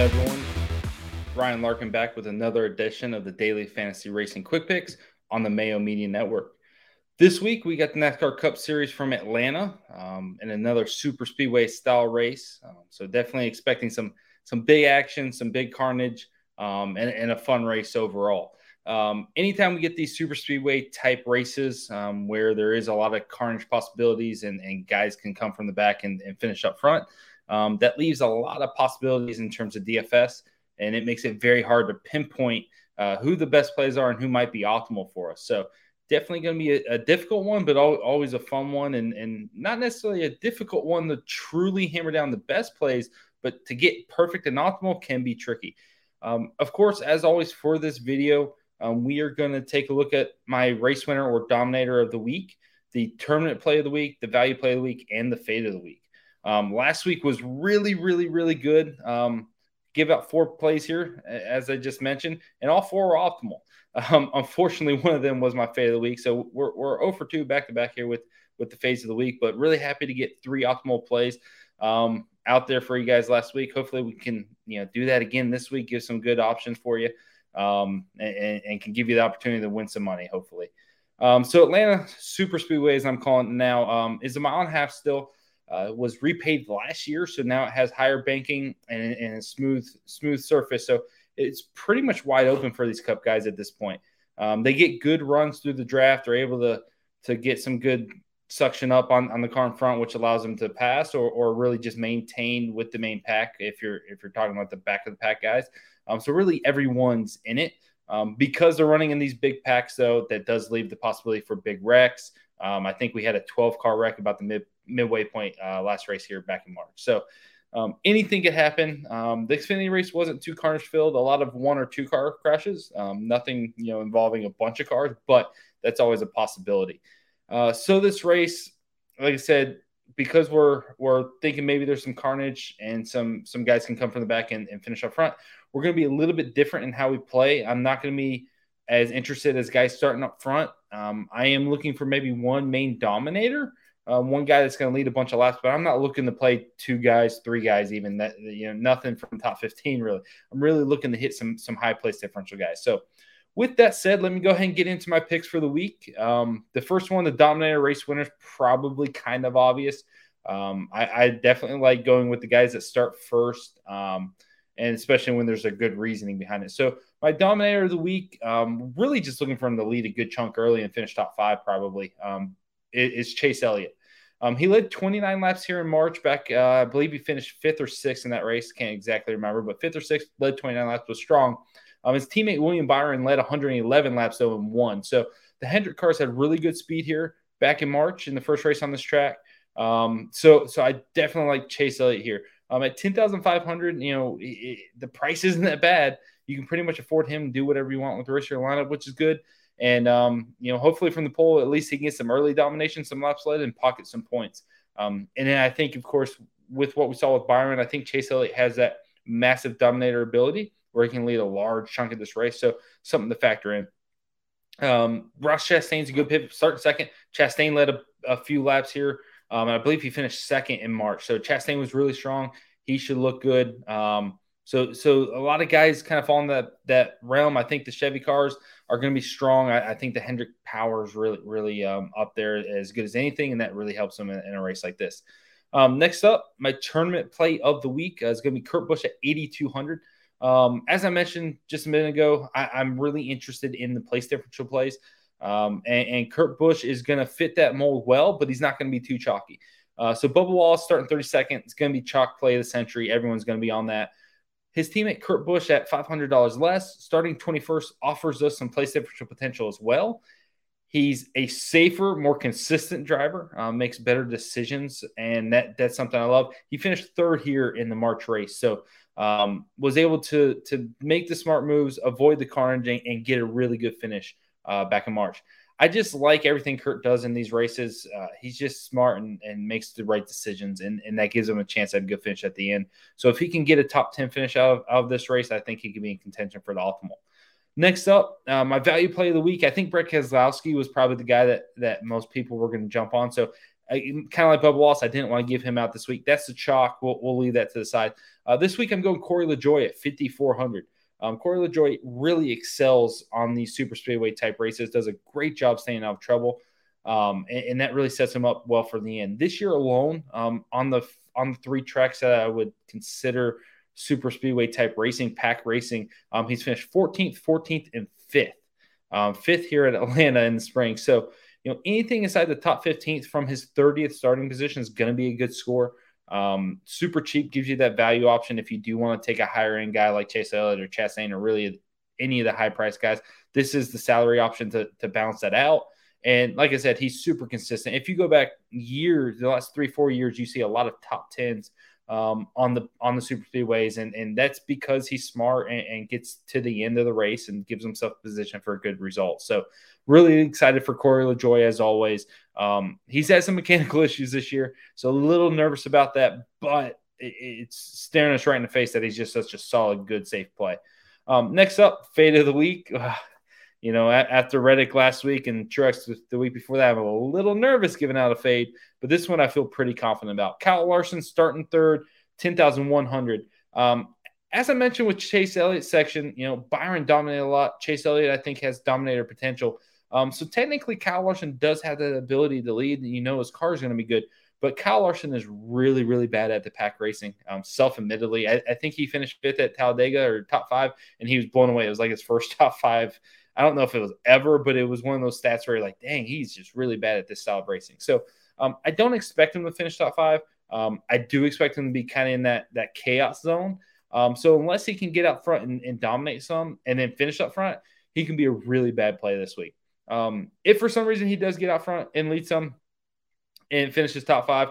everyone? Ryan Larkin back with another edition of the Daily Fantasy Racing Quick Picks on the Mayo Media Network. This week, we got the NASCAR Cup Series from Atlanta um, and another super speedway style race. Um, so, definitely expecting some some big action, some big carnage, um, and, and, a fun race overall. Um, anytime we get these super speedway type races um, where there is a lot of carnage possibilities and, and guys can come from the back and, and finish up front, um, that leaves a lot of possibilities in terms of DFS, and it makes it very hard to pinpoint uh, who the best plays are and who might be optimal for us. So, definitely going to be a, a, difficult one, but always a fun one, and, and not necessarily a difficult one to truly hammer down the best plays, but to get perfect and optimal can be tricky. Um, of course, as always, for this video, um, we are going to take a look at my race winner or dominator of the week, the tournament play of the week, the value play of the week, and the fade of the week. Um, last week was really, really, really good. Um, give out four plays here, as I just mentioned, and all four were optimal. Um, unfortunately, one of them was my fade of the week. So we're, we're 0 for 2 back to back here with, with the phase of the week, but really happy to get three optimal plays um, out there for you guys last week. Hopefully, we can you know do that again this week, give some good options for you, um, and, and, can give you the opportunity to win some money, hopefully. Um, so Atlanta Super Speedway, as I'm calling it now, um, is a mile and a half still uh, was repaid last year, so now it has higher banking and, and a smooth smooth surface. So it's pretty much wide open for these Cup guys at this point. Um, they get good runs through the draft. They're able to to get some good suction up on, on the car in front, which allows them to pass or, or really just maintain with the main pack if you're if you're talking about the back of the pack guys. Um, so really everyone's in it. Um, because they're running in these big packs, though, that does leave the possibility for big wrecks. Um, I think we had a 12 car wreck about the mid midway point uh, last race here back in March. So um, anything could happen. Um, the Xfinity race wasn't too carnage filled. A lot of one or two car crashes. Um, nothing you know involving a bunch of cars, but that's always a possibility. Uh, so this race, like I said, because we're we're thinking maybe there's some carnage and some some guys can come from the back and, and finish up front. We're going to be a little bit different in how we play. I'm not going to be as interested as guys starting up front. Um, I am looking for maybe one main dominator um, one guy that's going to lead a bunch of laps, but I'm not looking to play two guys, three guys, even that you know nothing from top 15 really. I'm really looking to hit some some high place differential guys. So with that said, let me go ahead and get into my picks for the week. Um, the first one, the Dominator race winner, is probably kind of obvious. Um, I, I, definitely like going with the guys that start first, um, and especially when there's a good reasoning behind it. So my Dominator of the week, um, really just looking for him to lead a good chunk early and finish top five, probably. Um, is Chase Elliott. Um, he led 29 laps here in March. Back, uh, I believe he finished fifth or sixth in that race. Can't exactly remember, but fifth or sixth, led 29 laps, was strong. Um, his teammate William Byron led 111 laps though and won. So the Hendrick cars had really good speed here back in March in the first race on this track. Um, so so I definitely like Chase Elliott here. Um, at 10,500, you know, it, the price isn't that bad. You can pretty much afford him do whatever you want with the rest of your lineup, which is good. And um, you know, hopefully from the pole, at least he can get some early domination, some laps led, and pocket some points. Um, and then I think, of course, with what we saw with Byron, I think Chase Elliott has that massive dominator ability where he can lead a large chunk of this race. So something to factor in. Um, Ross Chastain's a good pivot, starting second. Chastain led a, a few laps here. Um, I believe he finished second in March. So Chastain was really strong. He should look good. Um, so, so a lot of guys kind of fall in that that realm. I think the Chevy cars are going to be strong. I, I, think the Hendrick power is really, really um, up there as good as anything, and that really helps them in, in a race like this. Um, next up, my tournament play of the week uh, is going to be Kurt Busch at 8,200. Um, as I mentioned just a minute ago, I, am really interested in the place differential plays. Um, and, and, Kurt Busch is going to fit that mold well, but he's not going to be too chalky. Uh, so Bubba Wallace starting 32nd. It's going to be chalk play of the century. Everyone's going to be on that. His teammate Kurt Busch at $500 less, starting 21st, offers us some place differential potential as well. He's a safer, more consistent driver, uh, makes better decisions, and that that's something I love. He finished third here in the March race, so um, was able to to make the smart moves, avoid the carnage, and get a really good finish uh, back in March. I just like everything Kurt does in these races. Uh, he's just smart and, and makes the right decisions, and, and that gives him a chance at a good finish at the end. So if he can get a top 10 finish out of, out of this race, I think he can be in contention for the optimal. Next up, uh, my value play of the week. I think Brad Keselowski was probably the guy that that most people were going to jump on. So kind of like Bubba Wallace, I didn't want to give him out this week. That's the chalk. We'll, we'll leave that to the side. Uh, this week, I'm going Corey LaJoie at 5,400. Um, Corey LaJoie really excels on these super speedway type races, does a great job staying out of trouble. Um, and, and, that really sets him up well for the end. This year alone, um, on the on the three tracks that I would consider super speedway type racing, pack racing, um, he's finished 14th, 14th, and 5th. Um, fifth here at Atlanta in the spring. So, you know, anything inside the top 15th from his 30th starting position is going to be a good score. Um, super cheap gives you that value option if you do want to take a higher end guy like Chase Elliott or Chastain or really any of the high price guys. This is the salary option to, to balance that out. And like I said, he's super consistent. If you go back years, the last three, four years, you see a lot of top tens um, on the on the super speedways, and and that's because he's smart and, and, gets to the end of the race and gives himself a position for a good result. So really excited for Corey LaJoie as always. Um, he's had some mechanical issues this year, so a little nervous about that, but it, it's staring us right in the face that he's just such a solid, good, safe play. Um, next up, fade of the week. you know, after Reddick last week and Truex the week before that, I'm a little nervous giving out a fade, but this one I feel pretty confident about. Kyle Larson starting third, 10,100. Um, as I mentioned with Chase Elliott section, you know, Byron dominated a lot. Chase Elliott, I think, has dominator potential. Um, so technically, Kyle Larson does have the ability to lead. And you know, his car is going to be good. But Kyle Larson is really, really bad at the pack racing. Um, self-admittedly, I, I, think he finished fifth at Talladega or top five, and he was blown away. It was like his first top five I don't know if it was ever, but it was one of those stats where you're like, dang, he's just really bad at this style of racing. So um, I don't expect him to finish top five. Um, I do expect him to be kind of in that that chaos zone. Um, so unless he can get out front and, and, dominate some and then finish up front, he can be a really bad play this week. Um, if for some reason he does get out front and lead some and finishes top five,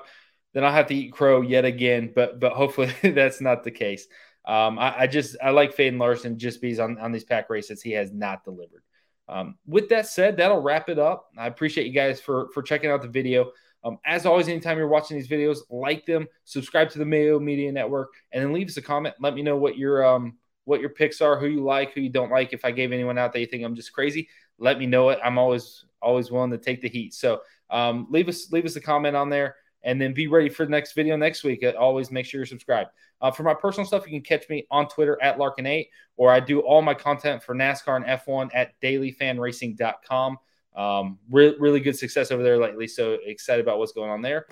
then I'll have to eat crow yet again. But but hopefully that's not the case. Um, I, I, just I like Faden Larson just because on, on these pack races he has not delivered. Um, with that said, that'll wrap it up. I appreciate you guys for for checking out the video. Um, as always, anytime you're watching these videos, like them, subscribe to the Mayo Media Network, and then leave us a comment. Let me know what your um what your picks are, who you like, who you don't like. If I gave anyone out that you think I'm just crazy, let me know it. I'm always always willing to take the heat. So um, leave us leave us a comment on there and then be ready for the next video next week. Always make sure you're subscribed. Uh, for my personal stuff, you can catch me on Twitter at Larkin8, or I do all my content for NASCAR and F1 at dailyfanracing.com. Um, re- really good success over there lately, so excited about what's going on there.